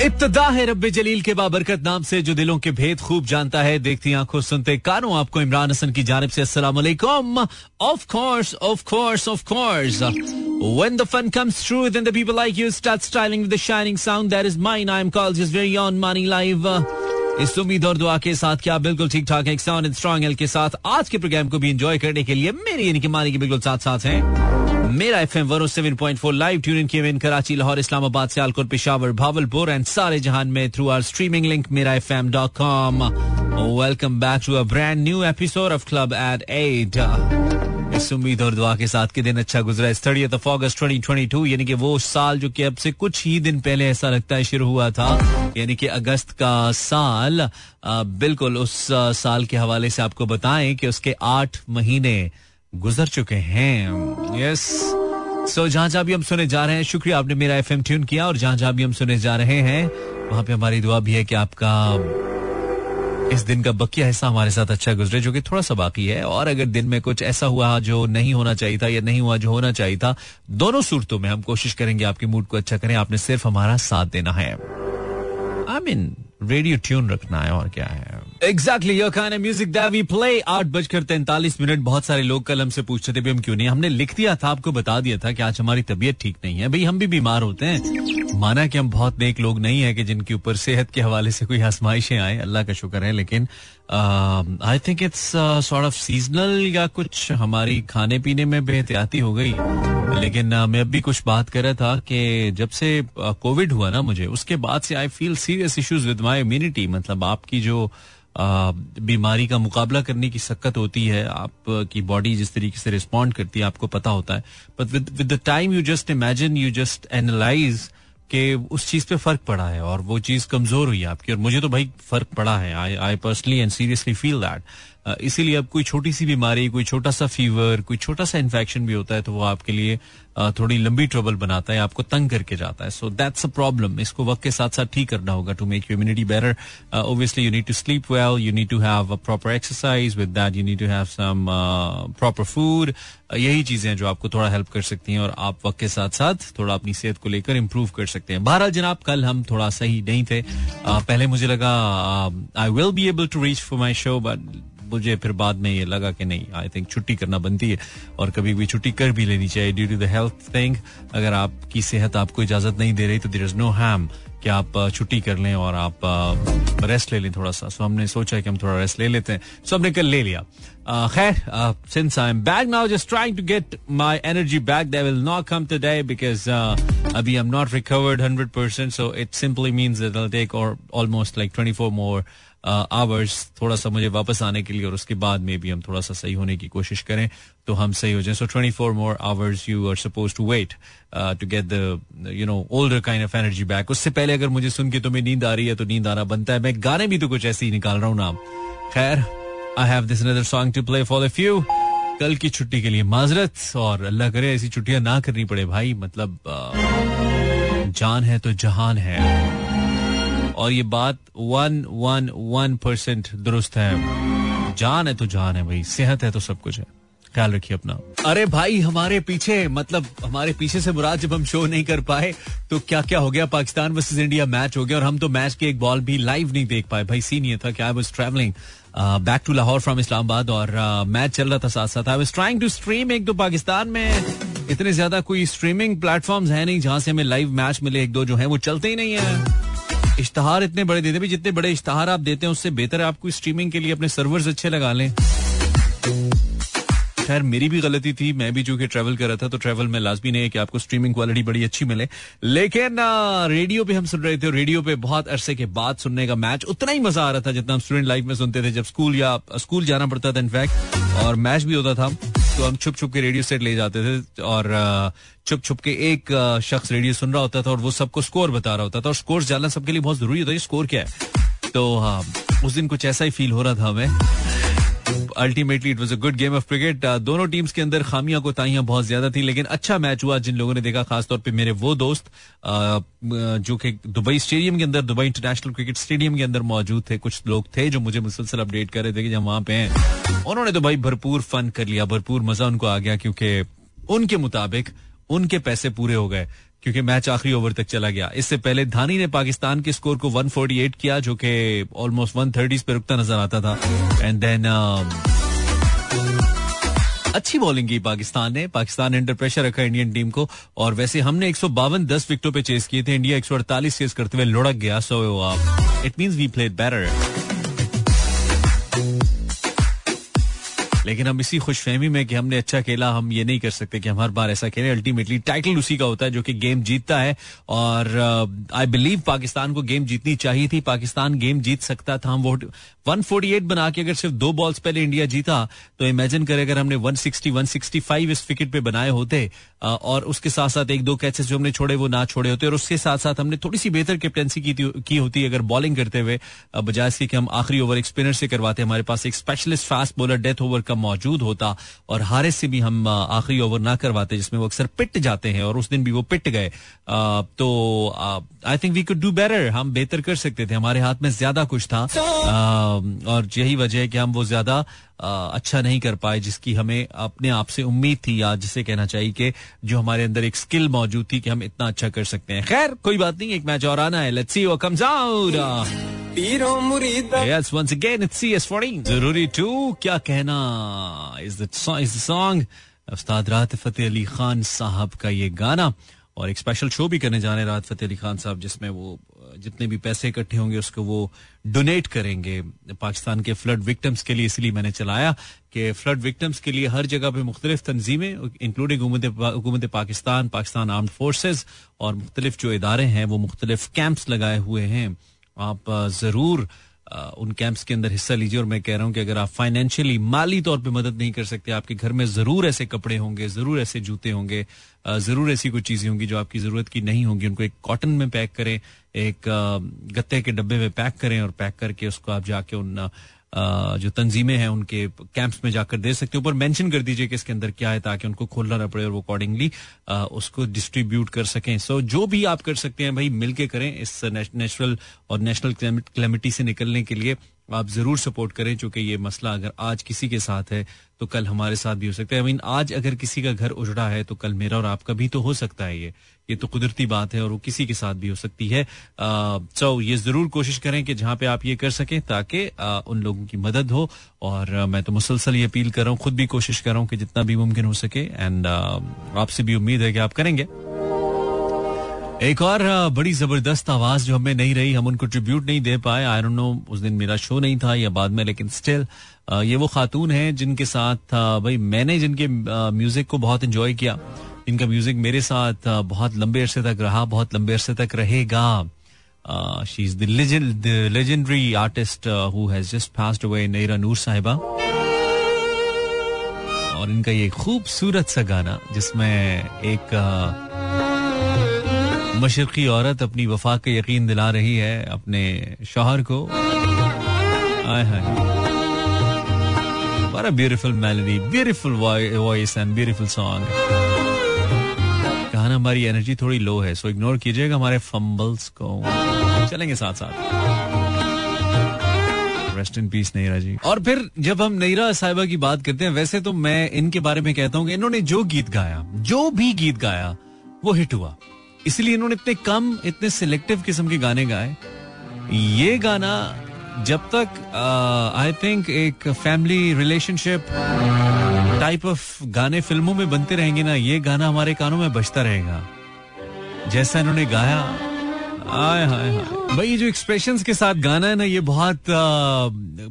इब्तदा है रब्बे जलील के बाबरकत नाम से जो दिलों के भेद खूब जानता है। देखती आँखों सुनते कानों आपको इमरान हसन की जानब से अस्सलाम वालेकुम। Of course of course of course When the fun comes through, then the people like you start styling with the shining sound. That is mine. I am called just very on money live. इस उम्मीद और दुआ के साथ क्या बिल्कुल ठीक ठाक है साउंड एंड स्ट्रॉन्ग एल के साथ। आज के प्रोग्राम को भी एंजॉय करने के लिए मेरे यानी कि मानी के बिल्कुल साथ साथ हैं। Mera F M one seven point four live tune किए हुए कराची, लाहौर, इस्लामाबाद, सियालकोट, पिशावर, भावलपुर एंड सारे जहान में through our streaming link Mera F M dot com welcome back to a brand new episode of club eight eight इस उम्मीद और दुआ के साथ के दिन अच्छा गुजरा thirty of August twenty twenty two यानी कि वो साल जो कि अब से कुछ ही दिन पहले ऐसा लगता है शुरू हुआ था, यानी कि अगस्त का साल। बिल्कुल उस साल के हवाले से आपको बताएँ कि उसके आठ महीने गुजर चुके हैं यस सो जहाँ जहाँ भी हम सुने जा रहे हैं, शुक्रिया आपने मेरा एफएम ट्यून किया और जहाँ जहाँ भी हम सुने जा रहे हैं, वहाँ पे हमारी दुआ भी है कि आपका इस दिन का बकिया हिस्सा हमारे साथ अच्छा गुजरे, जो कि थोड़ा सा बाकी है। और अगर दिन में कुछ ऐसा हुआ जो नहीं होना चाहिए था या नहीं हुआ जो होना चाहिए था, दोनों सूरतों में हम कोशिश करेंगे आपके मूड को अच्छा करें। आपने सिर्फ़ हमारा साथ देना है। आई मीन रेडियो ट्यून रखना है और क्या है? Exactly your kind of music that we play आठ बजकर तैंतालीस मिनट। बहुत सारे लोग कल हमसे पूछ रहे थे भी, हम क्यों नहीं? हमने लिख दिया था, आपको बता दिया था कि आज हमारी तबीयत ठीक नहीं है। भाई, हम भी बीमार होते हैं। माना कि हम बहुत नेक लोग नहीं है कि जिनके ऊपर सेहत के हवाले से कोई आजमाइशें आए। अल्लाह का शुक्र है, लेकिन I think it's sort of seasonal या कुछ हमारी खाने पीने में बेहतियाती हो गई। लेकिन uh, मैं अभी कुछ बात कर रहा था कि जब से कोविड uh, हुआ ना मुझे उसके बाद से I feel serious issues with my immunity मतलब आपकी जो uh, बीमारी का मुकाबला करने की सक्कत होती है आपकी बॉडी जिस तरीके से रिस्पॉन्ड करती है आपको पता होता है। But with with the time you just imagine you just analyse कि उस चीज़ पे फ़र्क पड़ा है और वो चीज़ कमज़ोर हुई आपकी। और मुझे तो भाई फ़र्क पड़ा है। I I personally and seriously feel that इसीलिए अब कोई छोटी सी बीमारी कोई छोटा सा फीवर कोई छोटा सा इन्फेक्शन भी होता है तो वो आपके लिए थोड़ी लंबी ट्रबल बनाता है आपको तंग करके जाता है। सो दैट्स अ प्रॉब्लम इसको वक्त के साथ साथ ठीक करना होगा to make immunity better obviously you need to sleep well you need to have a proper exercise with that you need to have some proper food यही चीज़ें जो आपको थोड़ा हेल्प कर सकती हैं और आप वक्त के साथ साथ थोड़ा अपनी सेहत को लेकर इंप्रूव कर सकते हैं। बहरहाल जनाब कल हम थोड़ा सही नहीं थे। uh, पहले मुझे लगा I will be able to reach for my show but मुझे फिर बाद में ये लगा कि नहीं आई थिंक छुट्टी करना बनती है और कभी भी छुट्टी कर भी लेनी चाहिए due to the health thing अगर आपकी सेहत आपको इजाज़त नहीं दे रही तो देर इज़ नो हैम कि आप छुट्टी कर लें और आप रेस्ट ले लें थोड़ा सा। सो हमने सोचा कि हम थोड़ा रेस्ट ले लेते हैं। सो हमने कल ले लिया। खैर since I am back now just trying to get my energy back they will not come today because अभी I am not recovered 100% so it simply means it will take और ऑलमोस्ट लाइक 24 मोर आवर्स थोड़ा सा मुझे वापस आने के लिए और उसके बाद में भी हम थोड़ा सा सही होने की कोशिश करें तो हम सही हो जाए। So twenty four more hours you are suppose to wait to get the you know older kind of energy back उससे पहले अगर मुझे सुन के तुम्हें नींद आ रही है तो नींद आना बनता है। मैं गाने भी तो कुछ ऐसे ही निकाल रहा हूँ नाम। खैर I have this another song to play for the few कल की छुट्टी के लिए माजरत, और अल्लाह करे ऐसी छुट्टियाँ ना करनी पड़े भाई। मतलब जान है तो जहान है। और ये बात वन वन वन परसेंट दुरुस्त है। जान है तो जान है भाई सेहत है तो सब कुछ है। ख्याल रखिए अपना। अरे भाई हमारे पीछे मतलब हमारे पीछे से मुराद जब हम शो नहीं कर पाए तो क्या क्या हो गया? पाकिस्तान वर्सेस इंडिया मैच हो गया और हम तो मैच के एक बॉल भी लाइव नहीं देख पाए। भाई सीन ये था कि I was travelling back to Lahore from Islamabad और मैच uh, चल रहा था साथ साथ I was trying to stream एक तो पाकिस्तान में। इतने ज़्यादा कोई स्ट्रीमिंग प्लेटफॉर्म्स है नहीं जहाँ से हमें लाइव मैच मिले एक दो जो है वो चलते ही नहीं है। इश्तहार इतने बड़े देते भी जितने बड़े इश्तहार आप देते हैं, उससे बेहतर है आपको स्ट्रीमिंग के लिए अपने सर्वर्स अच्छे लगा लें। खैर, मेरी भी गलती थी। मैं भी चूँकि ट्रेवल कर रहा था तो ट्रेवल में लाजमी नहीं है कि आपको स्ट्रीमिंग क्वालिटी बड़ी अच्छी मिले। लेकिन रेडियो पे हम सुन रहे थे रेडियो पे बहुत अरसे के बाद सुनने का मैच उतना ही मज़ा आ रहा था जितना हम स्टूडेंट लाइफ में सुनते थे। जब स्कूल या स्कूल जाना पड़ता था इनफैक्ट और मैच भी होता था तो हम छुप छुप के रेडियो सेट ले जाते थे और छुप छुप के एक शख्स रेडियो सुन रहा होता था और वो सबको स्कोर बता रहा होता था। और स्कोर जानना सबके लिए बहुत ज़रूरी होता है स्कोर क्या है? तो हाँ उस दिन कुछ ऐसा ही फील हो रहा था हमें। Ultimately it was a good game of cricket दोनों टीम्स के अंदर खामियाँ कोताहियाँ बहुत ज़्यादा थी लेकिन अच्छा मैच हुआ जिन लोगों ने देखा खासतौर पे मेरे वो दोस्त uh, जो कि दुबई स्टेडियम के अंदर दुबई इंटरनेशनल क्रिकेट स्टेडियम के अंदर मौजूद थे। कुछ लोग थे जो मुझे मुसलसल अपडेट कर रहे थे कि जब वहाँ पे हैं उन्होंने तो भाई भरपूर फन कर लिया भरपूर मज़ा उनको आ गया क्योंकि उनके मुताबिक उनके पैसे पूरे हो गए। क्योंकि मैच आखिरी ओवर तक चला गया। इससे पहले धानी ने पाकिस्तान के स्कोर को 148 किया, जो कि ऑलमोस्ट 130 पे रुकता नज़र आता था। एंड देन अच्छी बॉलिंग की पाकिस्तान ने। पाकिस्तान ने अंडर प्रेशर रखा इंडियन टीम को। और वैसे हमने एक सौ बावन दस विकेटों पे चेस किए थे। इंडिया एक सौ अड़तालीस चेस करते हुए लुढ़क गया। So it mean we played better लेकिन हम इसी खुशफहमी में कि हमने अच्छा खेला हम ये नहीं कर सकते कि हम हर बार ऐसा खेलें। अल्टीमेटली टाइटल उसी का होता है जो कि गेम जीतता है। और आई uh, बिलीव पाकिस्तान को गेम जीतनी चाहिए थी। पाकिस्तान गेम जीत सकता था। हम वोट 148 बना के अगर सिर्फ़ दो बॉल्स पहले इंडिया जीता तो इमेजिन करें अगर हमने 160 165 इस विकेट पे बनाए होते और उसके साथ साथ एक दो कैचेस जो हमने छोड़े वो ना छोड़े होते और उसके साथ साथ हमने थोड़ी सी बेहतर कैप्टनसी की, की होती अगर बॉलिंग करते हुए। बजाय इसके कि हम आखिरी ओवर एक स्पिनर से करवाते हमारे पास एक specialist fast bowler death over का मौजूद होता और हारे से भी हम आखिरी ओवर ना करवाते जिसमें वो अक्सर पिट जाते हैं और उस दिन भी वो पिट गए। तो I think we could do better हम बेहतर कर सकते थे। हमारे हाथ में ज़्यादा कुछ था। और यही वजह है कि हम वो ज़्यादा अच्छा नहीं कर पाए जिसकी हमें अपने आप से उम्मीद थी। या जिसे कहना चाहिए कि जो हमारे अंदर एक स्किल मौजूद थी कि हम इतना अच्छा कर सकते हैं। खैर कोई बात नहीं एक मैच और आना है। Let's see comes out Yes, once again it's CS14. ज़रूरी टू क्या कहना? Is the song Ustad Rahat Fateh Ali Khan साहब का ये गाना। और एक स्पेशल शो भी करने जाने राहत फतेह अली खान साहब, जिसमें वो, जितने भी पैसे इकट्ठे होंगे, उसको वो डोनेट करेंगे। पाकिस्तान के फ्लड विक्टम्स के लिए इसलिए मैंने चलाया कि फ्लड विक्टम्स के लिए हर जगह पे मुख्तलिफ़ तनजीमें इंक्लूडिंग हुकूमत पाकिस्तान पाकिस्तान आर्म्ड फोर्सेज और मुख्तलिफ़ जो इदारे हैं, वो मुख्तलिफ़ कैंप्स लगाए हुए हैं। आप ज़रूर उन कैंप्स के अंदर हिस्सा लीजिए और मैं कह रहा हूँ कि अगर आप फाइनेंशियली माली तौर पे मदद नहीं कर सकते, आपके घर में ज़रूर ऐसे कपड़े होंगे, ज़रूर ऐसे जूते होंगे ज़रूर ऐसी कुछ चीज़ें होंगी जो आपकी ज़रूरत की नहीं होंगी, उनको एक कॉटन में पैक करें, एक गत्ते के डब्बे में पैक करें और पैक करके उसको आप जाके उन जो तंजीमें हैं उनके कैंप्स में जाकर दे सकते हो। पर मेंशन कर दीजिए कि इसके अंदर क्या है ताकि उनको खोलना ना पड़े और वो अकॉर्डिंगली उसको डिस्ट्रीब्यूट कर सकें। सो so, जो भी आप कर सकते हैं भाई मिलके करें इस नेशनल और नेशनल क्लेमिटी से निकलने के लिए। आप ज़रूर सपोर्ट करें, चूँकि ये मसला अगर आज किसी के साथ है तो कल हमारे साथ भी हो सकता है। आई मीन आज अगर किसी का घर उजड़ा है तो कल मेरा और आपका भी तो हो सकता है ये। ये तो कुदरती बात है और वो किसी के साथ भी हो सकती है। सो ये ज़रूर कोशिश करें कि जहाँ पे आप ये कर सकें, ताकि उन लोगों की मदद हो। और मैं तो मुसलसल ये अपील कर रहा हूँ, खुद भी कोशिश कर रहा हूँ कि जितना भी मुमकिन हो सके। एंड आपसे भी उम्मीद है कि आप करेंगे। एक और बड़ी ज़बरदस्त आवाज़ जो हमें नहीं रही, हम उनको ट्रिब्यूट नहीं दे पाए। आई नो उस दिन मेरा शो नहीं था या बाद में, लेकिन स्टिल ये वो खातून है जिनके साथ भाई मैंने जिनके म्यूज़िक को बहुत इंजॉय किया। इनका म्यूज़िक मेरे साथ बहुत लंबे अरसे तक रहा, बहुत लंबे अरसे तक रहेगा। She is the legendary artist who has just passed away Nayyara Noor Sahiba. और इनका ये खूबसूरत सा गाना, जिसमें एक मशरकी औरत अपनी वफा का यकीन दिला रही है अपने शोहर को। beautiful melody, beautiful voice and beautiful song. कहना हमारी एनर्जी थोड़ी लो है सो इग्नोर कीजिएगा हमारे फंबल्स को। चलेंगे साथ साथ रेस्ट इन पीस नईरा जी। और फिर जब हम साहिबा की बात करते हैं वैसे तो मैं इनके बारे में कहता हूँ इन्होंने जो गीत गाया जो भी गीत गाया वो हिट हुआ। इसलिए इन्होंने इतने कम, इतने सिलेक्टिव किस्म के गाने गाए। ये गाना जब तक आई थिंक एक फैमिली रिलेशनशिप टाइप ऑफ़ गाने फ़िल्मों में बनते रहेंगे ना, ये गाना हमारे कानों में बजता रहेगा। जैसा इन्होंने गाया, आय हाय हाय। भाई ये जो एक्सप्रेशन के साथ गाना है ना ये बहुत आ,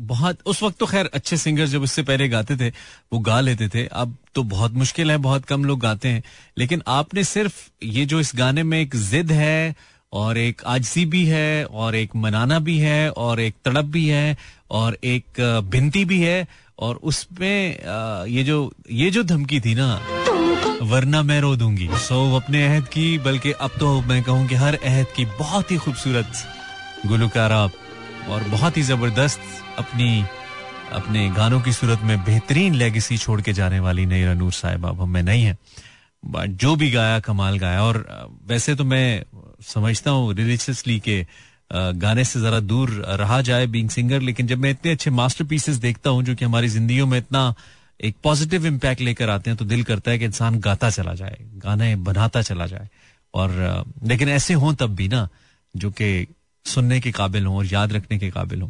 बहुत उस वक्त तो खैर अच्छे सिंगर जब इससे पहले गाते थे वो गा लेते थे। अब तो बहुत मुश्किल है बहुत कम लोग गाते हैं। लेकिन आपने सिर्फ़ ये जो इस गाने में एक जिद है और एक आजसी भी है और एक मनाना भी है और एक तड़प भी है और एक भिनती भी है और उसमें ये जो ये जो धमकी थी ना वरना मैं रो दूँगी। सो अपने अहद की, बल्कि अब तो मैं कहूँ कि हर अहद की बहुत ही खूबसूरत गुलकारा और बहुत ही ज़बरदस्त अपनी, अपने गानों की सूरत में बेहतरीन लेगेसी छोड़ के जाने वाली नई रनूर साहिब अब हमें नहीं है। बट जो भी गाया, कमाल गाया। और वैसे तो मैं समझता हूँ रिलीजियसली के गाने से जरा दूर रहा जाए बीइंग सिंगर लेकिन जब मैं इतने अच्छे मास्टर पीसेस देखता हूँ, जो कि हमारी ज़िंदगी में इतना एक पॉजिटिव इम्पैक्ट लेकर आते हैं तो दिल करता है कि इंसान गाता चला जाए गाने बनाता चला जाए। और लेकिन ऐसे हों तब भी ना जो कि सुनने के काबिल हों और याद रखने के काबिल हों।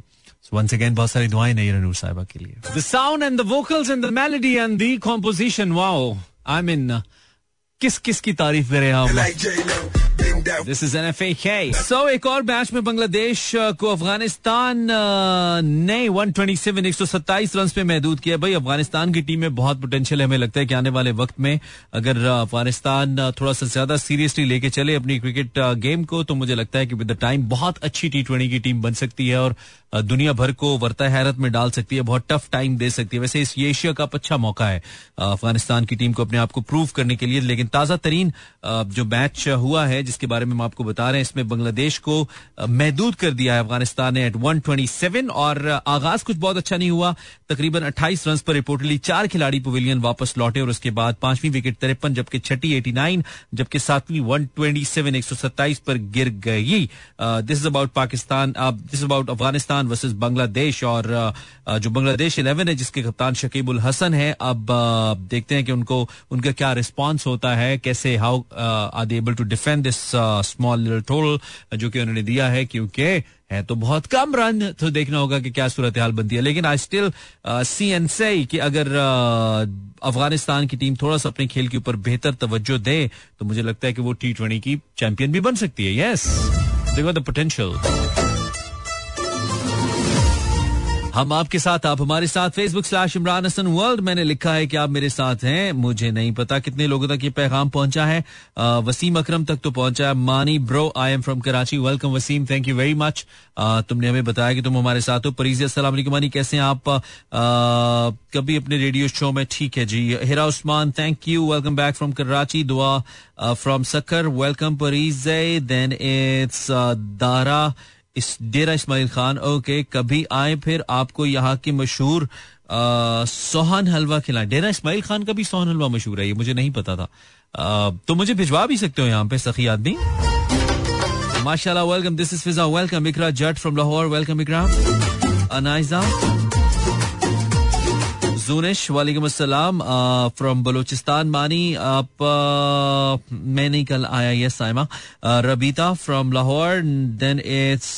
वंस अगेन बहुत सारी दुआएँ नहीं रनूर साहिबा के लिए। The sound and the vocals and the melody and the composition wow I mean किस किस की तारीफ़ करें हम this is an F A so एक और मैच में बांग्लादेश uh, को अफ़गानिस्तान uh, ने 127 127 रन पे महदूद किया। भाई अफ़गानिस्तान की टीम में बहुत पोटेंशियल है। हमें लगता है कि आने वाले वक्त में अगर uh, अफ़गानिस्तान थोड़ा सा ज़्यादा सीरियसली लेके चले अपनी क्रिकेट गेम को तो मुझे लगता है कि विद द टाइम बहुत अच्छी टी ट्वेंटी की टीम बन सकती है और दुनिया भर को वर्ता हैरत में डाल सकती है बहुत टफ टाइम दे सकती है। वैसे इस एशिया कप अच्छा मौका है अफ़गानिस्तान की टीम को अपने आप को प्रूव करने के लिए। लेकिन ताज़ा तरीन जो मैच हुआ है जिसके बारे में हम आपको बता रहे हैं। इसमें बांग्लादेश को महदूद कर दिया है अफ़गानिस्तान ने एट 127 और आगाज़ कुछ बहुत अच्छा नहीं हुआ। तकरीबन 28 रन पर रिपोर्टली चार खिलाड़ी पवेलियन वापस लौटे और उसके बाद पांचवीं विकेट तिरपन, जबकि छठी 89 जबकि सातवीं 127 127 पर गिर गई। This is about Pakistan this about Afghanistan versus Bangladesh और जो बांग्लादेश इलेवन है, जिसके कप्तान शकीबुल हसन है। अब देखते हैं कि उनको, उनका क्या रिस्पॉन्स होता है, कैसे how are they able to defend this small total जो कि उन्होंने दिया है, क्योंकि है तो बहुत कम रन तो देखना होगा कि क्या सूरत हाल बनती है। लेकिन आई स्टिल सी एन से कि अगर अफ़गानिस्तान की टीम थोड़ा सा अपने खेल के ऊपर बेहतर तवज्जो दे तो मुझे लगता है कि वो टी ट्वेंटी की चैंपियन भी बन सकती है। यस देखो द पोटेंशियल हम आपके साथ आप हमारे साथ Facebook slash Imran Hasan world मैंने लिखा है कि आप मेरे साथ हैं। मुझे नहीं पता कितने लोगों तक ये पैगाम पहुँचा है। आ, वसीम अकरम तक तो पहुँचा है। Maani bro I am from Karachi welcome Waseem thank you very much तुमने हमें बताया कि तुम हमारे साथ हो। परीजी असला मानी कैसे हैं आप? आ, कभी अपने रेडियो शो में? ठीक है जी। Hira Usman thank you welcome back from Karachi Dua from Sukkur welcome Pareez. Then it's Dara. Is Dera Ismail Khan okay कभी आए फिर आपको यहाँ की मशहूर सोहन हलवा खिलाए। डेरा इसमाइल खान का भी सोहन हलवा मशहूर है ये मुझे नहीं पता था। आ, तो मुझे भिजवा भी सकते हो यहाँ पे सखी आदमी। माशाल्लाह welcome this is Fiza welcome Iqra Jatt from Lahore welcome Iqra Anaiza. जूनिश वालेकुम अस्सलाम फ्रॉम बलूचिस्तान मानी आप मैं नहीं कल आया yes Saima Rabita from Lahore then it's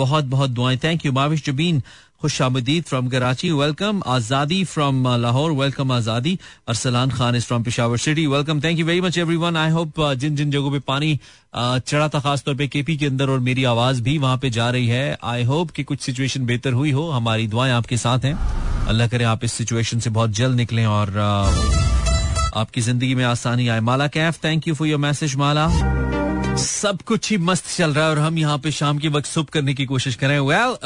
बहुत बहुत दुआएँ थैंक यू माविश जुबीन खुश आमदीद from Karachi welcome Azadi from Lahore welcome Azadi Arsalan Khan is from Peshawar city welcome thank you very much everyone I hope जिन जिन जगहों पे पानी चढ़ा था खासतौर पे केपी के अंदर और मेरी आवाज़ भी वहाँ पे जा रही है आई होप कि कुछ सिचुएशन बेहतर हुई हो हमारी दुआएँ आपके साथ हैं अल्लाह करे आप इस सिचुएशन से बहुत जल्द निकलें और आपकी ज़िंदगी में आसानी आए। Mala Kaif thank you for your message Mala. सब कुछ ही मस्त चल रहा है और हम यहाँ पे शाम के वक्त सुप करने की कोशिश कर रहे हैं। वेल well,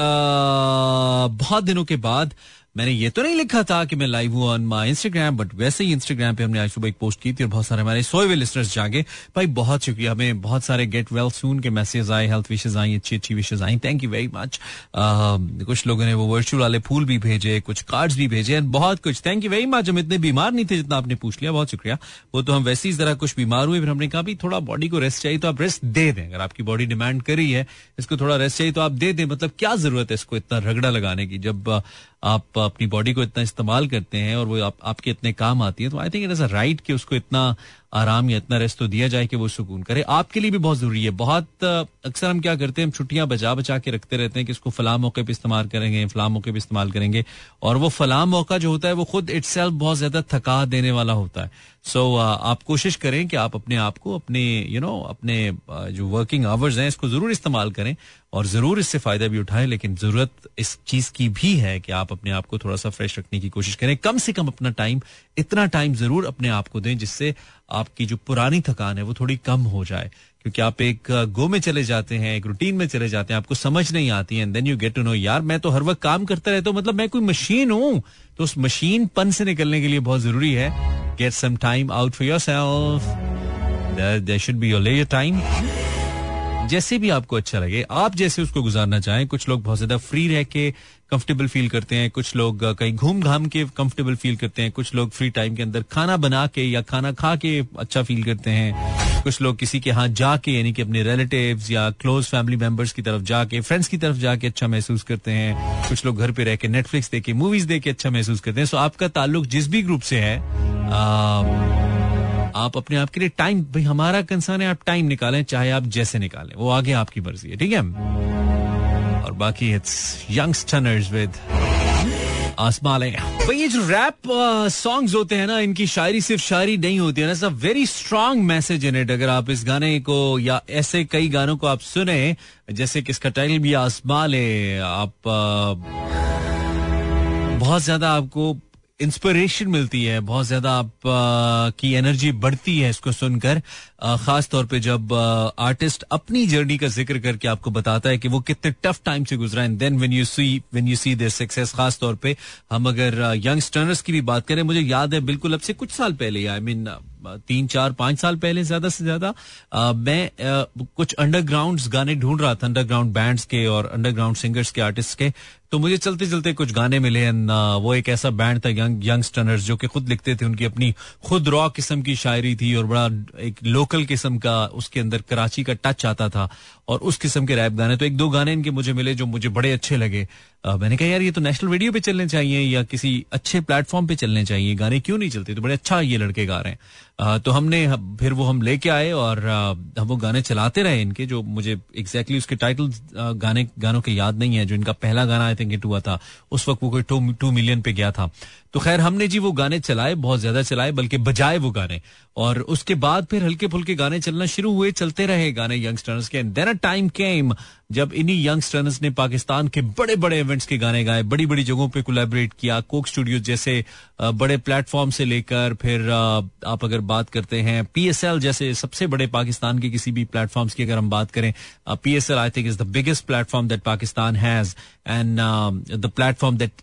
बहुत दिनों के बाद मैंने ये तो नहीं लिखा था कि मैं लाइव हूँ ऑन माई इंस्टाग्राम बट वैसे ही इंस्टाग्राम पे हमने आज सुबह एक पोस्ट की थी और बहुत सारे हमारे सोए हुए लिस्टर्स जागे। भाई, बहुत शुक्रिया। हमें बहुत सारे गेट वेल सून के मैसेज आए हेल्थ विशेज आई, अच्छी अच्छी विशेज आई। थैंक यू वेरी मच कुछ लोगों ने वो वर्चुअल वाले फूल भी भेजे, कुछ कार्ड्स भी भेजे एंड बहुत कुछ। थैंक यू वेरी मच हम इतने बीमार नहीं थे जितना आपने पूछ लिया। बहुत शुक्रिया। वो तो हम वैसे ही जरा कुछ बीमार हुए, फिर हमने कहा भी थोड़ा बॉडी को रेस्ट चाहिए तो आप रेस्ट दे दें। अगर आपकी बॉडी डिमांड कर है, इसको थोड़ा रेस्ट चाहिए तो आप दे दें। मतलब क्या ज़रूरत है इसको इतना रगड़ा लगाने की? जब आप अपनी बॉडी को इतना इस्तेमाल करते हैं और वो आप, आपके इतने काम आती है तो I think it is a right कि उसको इतना आराम या इतना रेस्ट तो दिया जाए कि वो सुकून करे। आपके लिए भी बहुत ज़रूरी है। बहुत अक्सर हम क्या करते हैं हम छुट्टियाँ बचा बचा के रखते रहते हैं कि इसको फलाम मौके पर इस्तेमाल करेंगे फलाम मौके पर इस्तेमाल करेंगे। और वो फलाम मौका जो होता है वो खुद इट्स बहुत ज़्यादा थका देने वाला होता है। सो so, आप कोशिश करें कि आप अपने आप को अपने यू you नो know, अपने जो वर्किंग आवर्स हैं इसको ज़रूर इस्तेमाल करें और ज़रूर इससे फ़ायदा भी उठाएँ लेकिन ज़रूरत इस चीज़ की भी है कि आप अपने आप को थोड़ा सा फ्रेश रखने की कोशिश करें। कम से कम अपना टाइम इतना टाइम ज़रूर अपने आप को दें जिससे आपकी जो पुरानी थकान है वो थोड़ी कम हो जाए। क्योंकि आप एक गो में चले जाते हैं, एक रूटीन में चले जाते हैं, आपको समझ नहीं आती है then you get to know यार, मैं तो हर वक्त काम करता रहता हूँ मतलब मैं कोई मशीन हूँ। तो उस मशीन पन से निकलने के लिए बहुत ज़रूरी है। Get some time out for yourself there should be your layer time जैसे भी आपको अच्छा लगे आप जैसे उसको गुजारना चाहें कुछ लोग बहुत ज़्यादा फ्री रह के कंफर्टेबल फील करते हैं कुछ लोग कहीं घूम घाम के कंफर्टेबल फील करते हैं कुछ लोग फ्री टाइम के अंदर खाना बना के या खाना खा के अच्छा फील करते हैं कुछ लोग किसी के यहाँ जाके यानी कि अपने रिलेटिव्स या क्लोज फैमिली मेंबर्स की तरफ़ जाके फ्रेंड्स की तरफ़ जाके अच्छा महसूस करते हैं कुछ लोग घर पे रह के नेटफ्लिक्स देख के मूवीज़ देख के अच्छा महसूस करते हैं। सो आपका ताल्लुक जिस भी ग्रुप से है आ, आप अपने आप के लिए टाइम भाई हमारा कंसर्न है आप टाइम निकालें, चाहे आप जैसे निकालें, वो आगे आपकी मर्ज़ी है, ठीक है? और बाकी इट्स यंगस्टर्स विद भाई ये जो रैप सॉन्ग्स होते हैं ना, इनकी शायरी सिर्फ़ शायरी नहीं होती है ना very strong message in it अगर आप इस गाने को या ऐसे कई गानों को आप सुने, जैसे कि इसका टाइटल भी आसमाले, आप बहुत ज़्यादा आपको इंस्पिरेशन मिलती है बहुत ज़्यादा आप की एनर्जी बढ़ती है इसको सुनकर। खास तौर पे जब आर्टिस्ट अपनी जर्नी का ज़िक्र करके आपको बताता है कि वो कितने टफ टाइम से गुजरा and then when you see when you see their success खास तौर पे हम अगर यंगस्टर्स की भी बात करें, मुझे याद है बिल्कुल अब से कुछ साल पहले आई मीन तीन, चार, पाँच साल पहले ज़्यादा से ज़्यादा मैं कुछ अंडरग्राउंड गाने ढूंढ रहा था अंडरग्राउंड बैंड्स के और अंडरग्राउंड सिंगर्स के आर्टिस्ट के तो मुझे चलते चलते कुछ गाने मिले एंड वो एक ऐसा बैंड था यंग यंगस्टर्स जो कि खुद लिखते थे, उनकी अपनी खुद रॉ किस्म की शायरी थी, और बड़ा एक लोकल किस्म का उसके अंदर कराची का टच आता था। और उस किस्म के रैप गाने। तो एक दो गाने इनके मुझे मिले जो मुझे बड़े अच्छे लगे। आ, मैंने कहा यार ये तो नेशनल रेडियो पे चलने चाहिए या किसी अच्छे प्लेटफॉर्म पे चलने चाहिए। गाने क्यों नहीं चलते? तो बड़े अच्छा ये लड़के गा रहे हैं। आ, तो हमने फिर वो हम लेके आए और हम वो गाने चलाते रहे इनके जो मुझे एग्जैक्टली उसके टाइटल गाने गानों के याद नहीं है जो इनका पहला गाना आई थिंक हिट हुआ था। उस वक्त वो कोई टू, टू मिलियन पे गया था। तो खैर हमने जी वो गाने चलाए बहुत ज़्यादा चलाए बल्कि बजाए वो गाने। और उसके बाद फिर हल्के फुल्के गाने चलना शुरू हुए चलते रहे गाने यंगस्टर्स के। देन टाइम केम जब इन्हीं यंगस्टर्स ने पाकिस्तान के बड़े बड़े इवेंट्स के गाने गाए बड़ी बड़ी जगहों पे कोलैबोरेट किया कोक स्टूडियो जैसे बड़े प्लेटफॉर्म से लेकर फिर आप अगर बात करते हैं पीएसएल जैसे सबसे बड़े पाकिस्तान के किसी भी प्लेटफॉर्म की अगर हम बात करें PSL I think is the biggest platform that Pakistan has and the platform that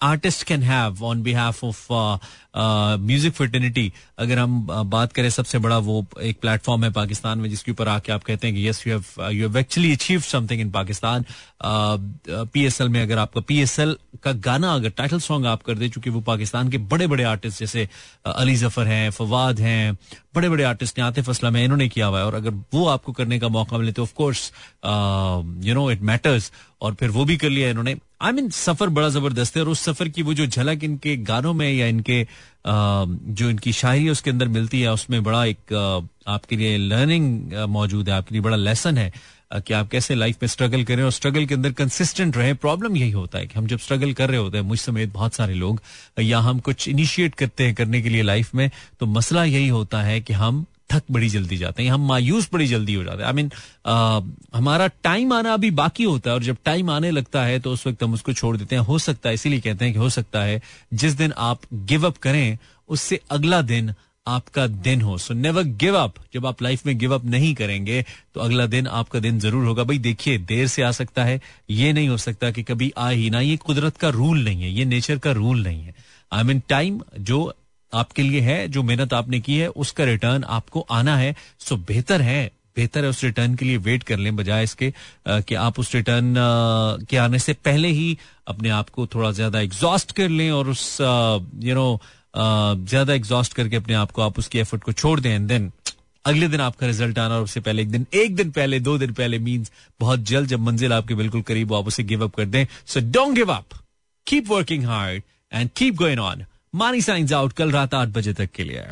artist can have on behalf of uh, music fraternity अगर हम बात करें सबसे बड़ा वो एक प्लेटफॉर्म है पाकिस्तान में जिसके ऊपर आके आप कहते हैं कि yes you have you have actually achieve something in Pakistan. PSL में अगर आपका पीएसएल का गाना अगर टाइटल सॉन्ग आप कर दे चूँकि वो पाकिस्तान के बड़े बड़े आर्टिस्ट जैसे अली ज़फ़र हैं फवाद हैं बड़े बड़े आर्टिस्ट ने आतिफ असलम है इन्होंने किया हुआ है। और अगर वो आपको करने का मौका मिले तो of course you know it matters और फिर वो भी कर लिया इन्होंने। आई I मीन mean, सफ़र बड़ा ज़बरदस्त है और उस सफ़र की वो जो झलक इनके गानों में या इनके जो इनकी शायरी उसके अंदर मिलती है, उसमें बड़ा एक आपके लिए लर्निंग मौजूद है, आपके लिए बड़ा लेसन है कि आप कैसे लाइफ में स्ट्रगल करें और स्ट्रगल के अंदर कंसिस्टेंट रहे। प्रॉब्लम यही होता है कि हम जब स्ट्रगल कर रहे होते हैं, मुझ समेत बहुत सारे लोग, या हम कुछ इनिशिएट करते हैं करने के लिए लाइफ में तो मसला यही होता है कि हम थक बड़ी जल्दी जाते हैं, हम मायूस बड़ी जल्दी हो जाते हैं। आई मीन हमारा टाइम आना अभी बाकी होता है और जब टाइम आने लगता है तो उस वक्त हम उसको छोड़ देते हैं। हो सकता है, इसीलिए कहते हैं कि हो सकता है, जिस दिन आप गिव अप करें, उससे अगला दिन आपका दिन हो। सो नेवर गिव अप जब आप लाइफ में गिव अप नहीं करेंगे तो अगला दिन आपका दिन ज़रूर होगा। भाई, देखिए, देर से आ सकता है, ये नहीं हो सकता कि कभी आ ही ना। ये कुदरत का रूल नहीं है, ये नेचर का रूल नहीं है। आई मीन टाइम जो आपके लिए है, जो मेहनत आपने की है, उसका रिटर्न आपको आना है। सो बेहतर है बेहतर है उस रिटर्न के लिए वेट कर लें बजाय इसके कि आप उस रिटर्न के आने से पहले ही अपने आप को थोड़ा ज़्यादा एग्जॉस्ट कर लें और उस यू नो ज़्यादा एग्जॉस्ट करके अपने आप को आप उसकी एफर्ट को छोड़ दें एंड देन अगले दिन आपका रिज़ल्ट आना और उससे पहले एक दिन एक दिन पहले, दो दिन पहले मींस बहुत जल्द जब मंजिल आपके बिल्कुल करीब आप उसे गिव अप कर दें। So don't give up keep working hard and keep going on Maani signs out कल रात आठ बजे तक के लिए